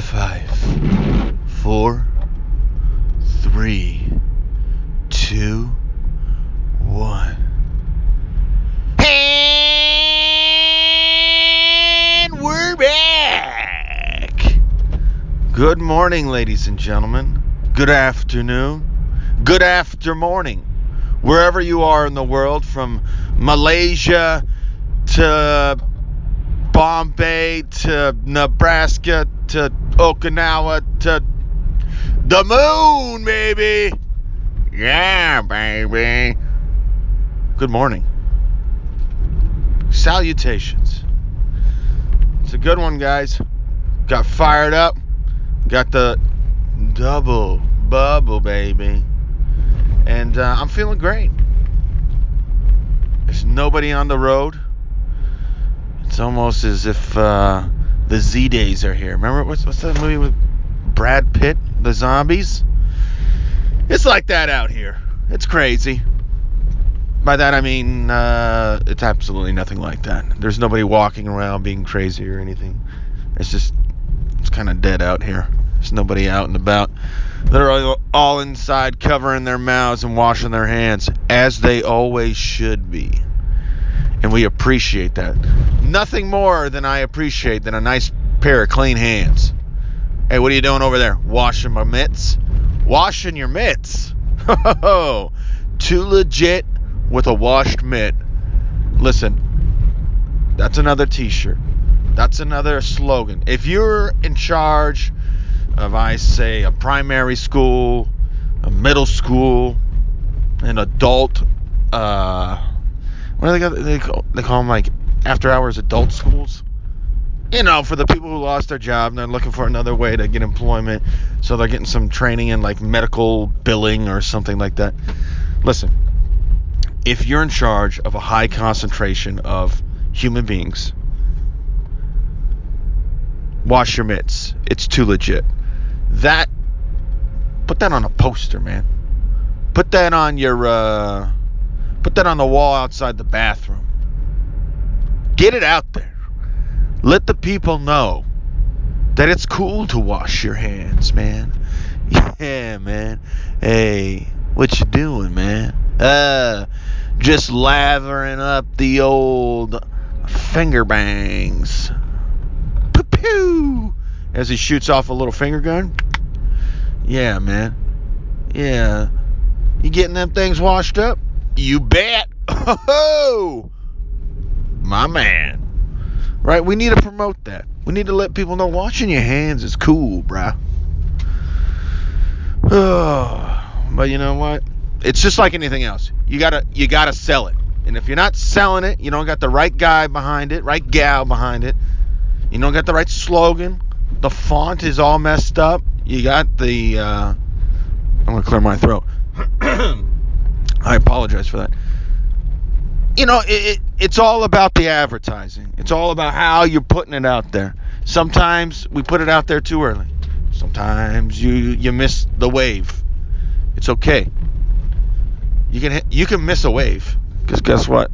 Five, four, three, two, one. And we're back. Good morning, ladies and gentlemen. Good afternoon. Good after morning. Wherever you are in the world, from Malaysia to Bombay to Nebraska to Okinawa to the moon, baby. Yeah, baby. Good morning. Salutations. It's a good one, guys. Got fired up. Got the double bubble, baby. And uh, I'm feeling great. There's nobody on the road. It's almost as if uh, the Z Days are here. Remember what's what's that movie with Brad Pitt, the zombies? It's like that out here. It's crazy. By that I mean uh, it's absolutely nothing like that. There's nobody walking around being crazy or anything. It's just it's kind of dead out here. There's nobody out and about. They're all, all inside covering their mouths and washing their hands as they always should be and we appreciate that. Nothing more than I appreciate than a nice pair of clean hands. Hey, what are you doing over there? Washing my mitts? Washing your mitts? Too legit with a washed mitt. Listen, that's another T-shirt. That's another slogan. If you're in charge of, I say, a primary school, a middle school, an adult. Uh, what do? They call, they call them like after hours adult schools. You know, for the people who lost their job and they're looking for another way to get employment, so they're getting some training in like medical billing or something like that. Listen, if you're in charge of a high concentration of human beings, wash your mitts. It's too legit. That put that on a poster, man. Put that on your uh Put that on the wall outside the bathroom. Get it out there. Let the people know that it's cool to wash your hands, man. Yeah, man. Hey, what you doing, man? Uh, just lathering up the old finger bangs. Pew! As he shoots off a little finger gun. Yeah, man. Yeah. You getting them things washed up? You bet. Oh, my man. Right? We need to promote that. We need to let people know washing your hands is cool, bruh. But you know what? It's just like anything else. You gotta you gotta sell it. And if you're not selling it, you don't got the right guy behind it, right gal behind it. You don't got the right slogan. The font is all messed up. You got the. Uh, I'm gonna clear my throat. I apologize for that. You know, it, it, it's all about the advertising. It's all about how you're putting it out there. Sometimes we put it out there too early. Sometimes you you miss the wave. It's okay. You can you can miss a wave because guess what?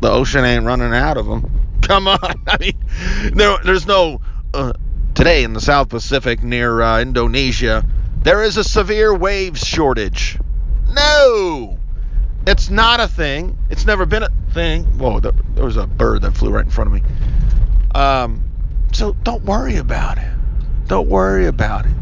The ocean ain't running out of them. Come on, I mean, there, there's no uh, today in the South Pacific near uh, Indonesia. There is a severe wave shortage. No, it's not a thing. It's never been a thing. Whoa, there, was a bird that flew right in front of me. Um, so don't worry about it. Don't worry about it.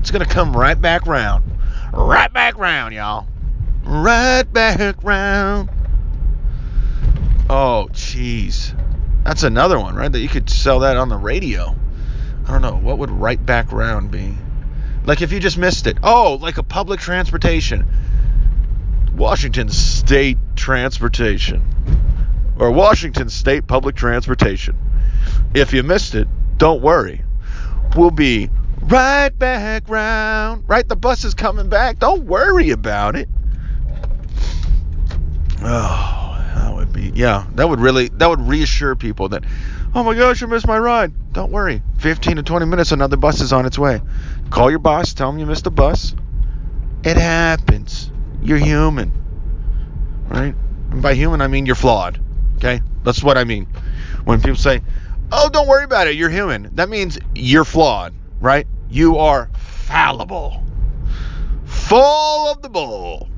It's gonna come right back round. Right back round, y'all. Right back round. Oh, jeez. That's another one, right? That you could sell that on the radio. I don't know. What would right back round be? Like if you just missed it. Oh, like a public transportation. Washington State Transportation. Or Washington State Public Transportation. If you missed it, don't worry. We'll be right back round. Right? The bus is coming back. Don't worry about it. Oh, that would be yeah, that would really that would reassure people that oh my gosh, I missed my ride. Don't worry. 15 to 20 minutes another bus is on its way. Call your boss, tell him you missed the bus. It happens. You're human. Right? And by human I mean you're flawed. Okay? That's what I mean. When people say, "Oh, don't worry about it. You're human." That means you're flawed, right? You are fallible. Full of the bull.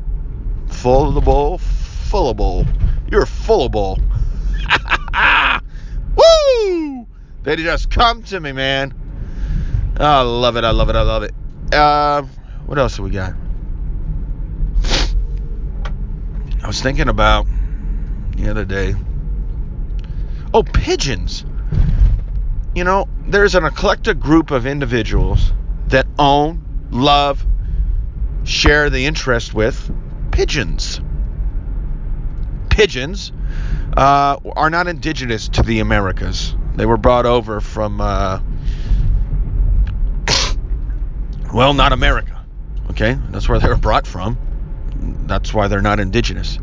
Full of the bull. Full of bull. You're full of bull. Woo! They just come to me, man. I love it. I love it. I love it. Uh, what else have we got? I was thinking about the other day. Oh, pigeons. You know, there's an eclectic group of individuals that own, love, share the interest with pigeons. Pigeons uh, are not indigenous to the Americas. They were brought over from, uh, well, not America. Okay, that's where they were brought from. That's why they're not indigenous.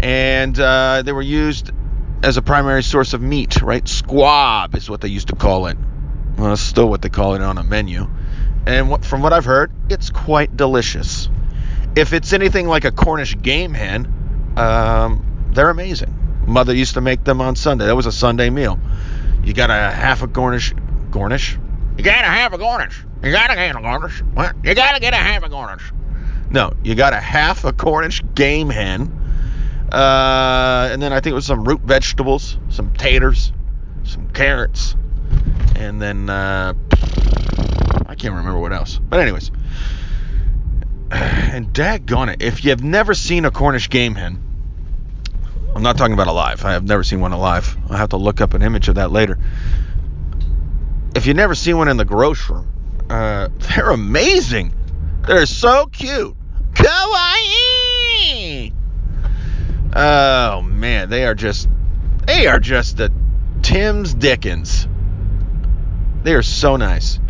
And uh, they were used as a primary source of meat, right? Squab is what they used to call it. Well, it's still what they call it on a menu. And what, from what I've heard, it's quite delicious. If it's anything like a Cornish game hen, um, they're amazing. Mother used to make them on Sunday. That was a Sunday meal. You got a half a Cornish, Cornish. You got a half a Cornish. You got to get a Cornish. What? You got to get a half a Cornish. No, you got a half a Cornish game hen uh, and then I think it was some root vegetables, some taters, some carrots, and then uh, I can't remember what else. But anyways, and daggone it, if you've never seen a Cornish game hen, I'm not talking about alive. I have never seen one alive. I'll have to look up an image of that later. If you've never seen one in the grocery, uh, they're amazing. They're so cute. Kawaii! Oh man, they are just they are just the Tim's Dickens. They are so nice.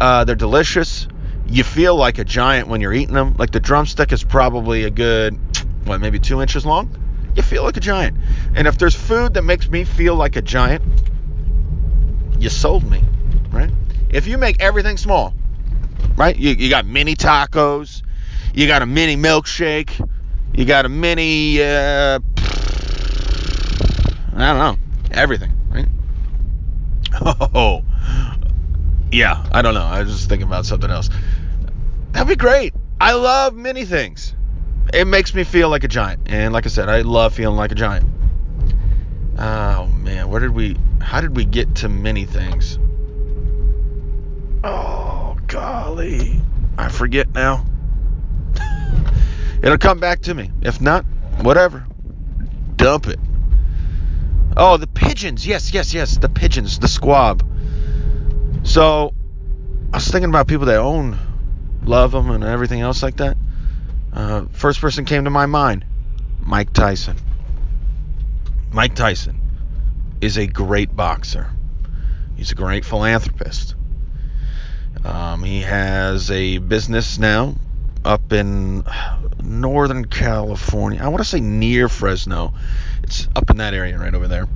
Uh, they're delicious. You feel like a giant when you're eating them. Like the drumstick is probably a good, what, maybe two inches long. You feel like a giant. And if there's food that makes me feel like a giant, you sold me, right? If you make everything small, right? You, you got mini tacos, you got a mini milkshake, you got a mini, uh, I don't know, everything, right? Oh, yeah, I don't know. I was just thinking about something else. That'd be great. I love mini things. It makes me feel like a giant. And like I said, I love feeling like a giant. Oh, man. Where did we, how did we get to many things? Oh, golly. I forget now. It'll come back to me. If not, whatever. Dump it. Oh, the pigeons. Yes, yes, yes. The pigeons, the squab. So, I was thinking about people that own, love them, and everything else like that. Uh, first person came to my mind Mike Tyson. Mike Tyson is a great boxer, he's a great philanthropist. Um, he has a business now up in Northern California. I want to say near Fresno. It's up in that area right over there.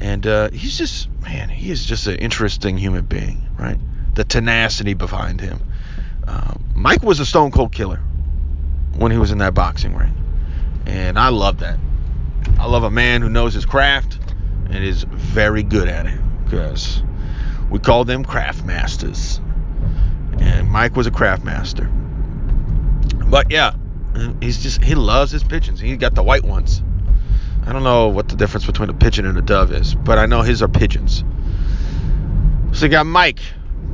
And uh, he's just, man, he is just an interesting human being, right? The tenacity behind him. Uh, Mike was a stone cold killer when he was in that boxing ring. And I love that. I love a man who knows his craft and is very good at it because we call them craft masters. And Mike was a craft master. But yeah, he's just he loves his pigeons. He got the white ones. I don't know what the difference between a pigeon and a dove is, but I know his are pigeons. So you got Mike,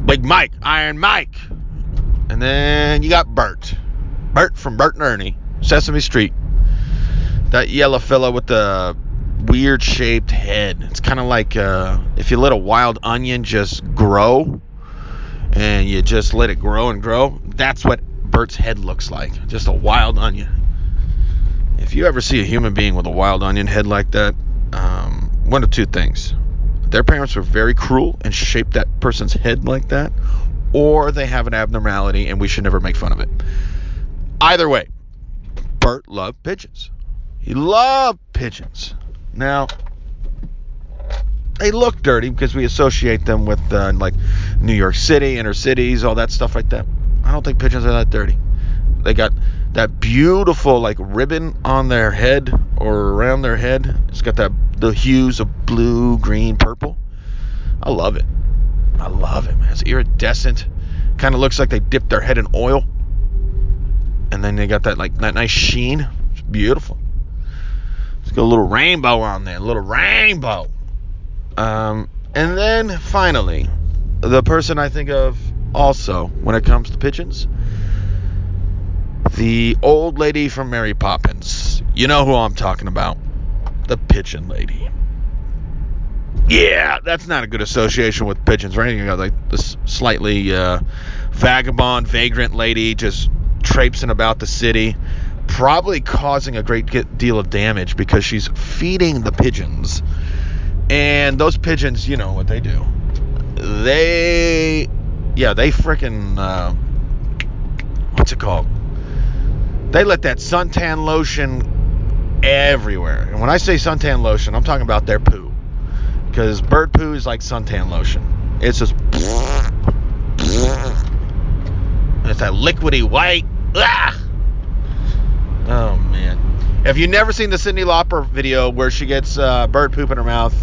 Big Mike, Iron Mike, and then you got Bert, Bert from Bert and Ernie, Sesame Street. That yellow fella with the weird shaped head. It's kind of like uh, if you let a wild onion just grow, and you just let it grow and grow. That's what Bert's head looks like. Just a wild onion. If you ever see a human being with a wild onion head like that, um, one of two things. Their parents were very cruel and shaped that person's head like that, or they have an abnormality and we should never make fun of it. Either way, Bert loved pigeons. He loved pigeons. Now, they look dirty because we associate them with uh, like New York City, inner cities, all that stuff like that. I don't think pigeons are that dirty. They got that beautiful like ribbon on their head or around their head. It's got that the hues of blue, green, purple. I love it. I love it, man. It's iridescent. Kind of looks like they dipped their head in oil. And then they got that like that nice sheen. It's beautiful. It's got a little rainbow on there, a little rainbow. Um, and then finally, the person I think of also when it comes to pigeons, the old lady from Mary Poppins. You know who I'm talking about. The pigeon lady. Yeah, that's not a good association with pigeons, right? You got like this slightly uh, vagabond, vagrant lady just traipsing about the city, probably causing a great deal of damage because she's feeding the pigeons. And those pigeons, you know what they do. They, yeah, they freaking, uh, what's it called? They let that suntan lotion everywhere. And when I say suntan lotion, I'm talking about their poo because bird poo is like suntan lotion. It's just it's that liquidy white. Ah! Oh man! If you've never seen the Cyndi Lauper video where she gets uh, bird poop in her mouth,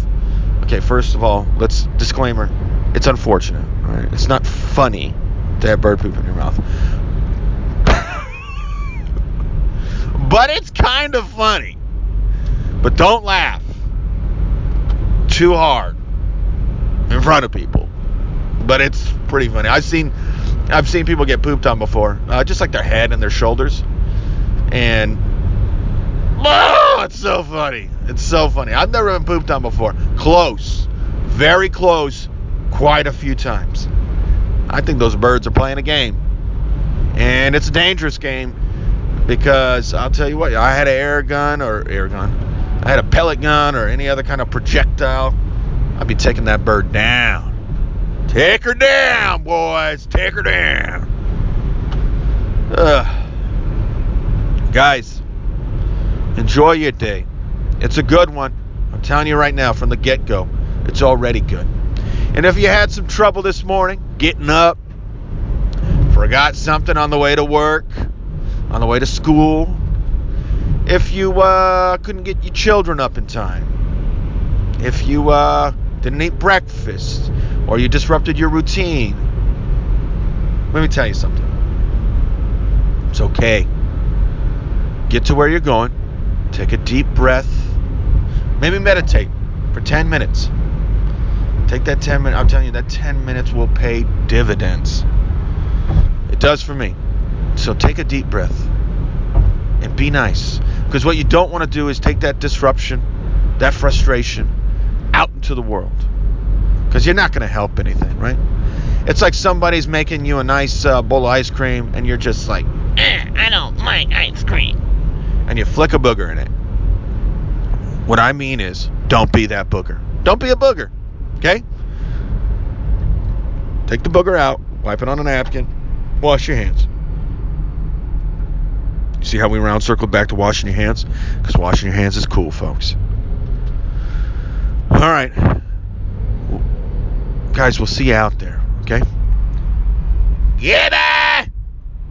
okay. First of all, let's disclaimer: it's unfortunate. Right? It's not funny to have bird poop in your mouth, but it's kind of funny. But don't laugh too hard in front of people. But it's pretty funny. I've seen I've seen people get pooped on before, uh, just like their head and their shoulders, and oh, it's so funny. It's so funny. I've never been pooped on before. Close, very close, quite a few times. I think those birds are playing a game, and it's a dangerous game because I'll tell you what. I had an air gun or air gun I had a pellet gun or any other kind of projectile, I'd be taking that bird down. Take her down, boys. Take her down. Ugh. Guys, enjoy your day. It's a good one. I'm telling you right now from the get go, it's already good. And if you had some trouble this morning getting up, forgot something on the way to work, on the way to school, if you uh, couldn't get your children up in time, if you uh, didn't eat breakfast, or you disrupted your routine, let me tell you something. It's okay. Get to where you're going, take a deep breath, maybe meditate for 10 minutes. Take that 10 minutes, I'm telling you, that 10 minutes will pay dividends. It does for me. So take a deep breath and be nice. Because what you don't want to do is take that disruption, that frustration out into the world. Because you're not going to help anything, right? It's like somebody's making you a nice uh, bowl of ice cream and you're just like, eh, I don't like ice cream. And you flick a booger in it. What I mean is, don't be that booger. Don't be a booger, okay? Take the booger out, wipe it on a napkin, wash your hands. You see how we round circled back to washing your hands? Because washing your hands is cool, folks. All right. Guys, we'll see you out there, okay? Get out!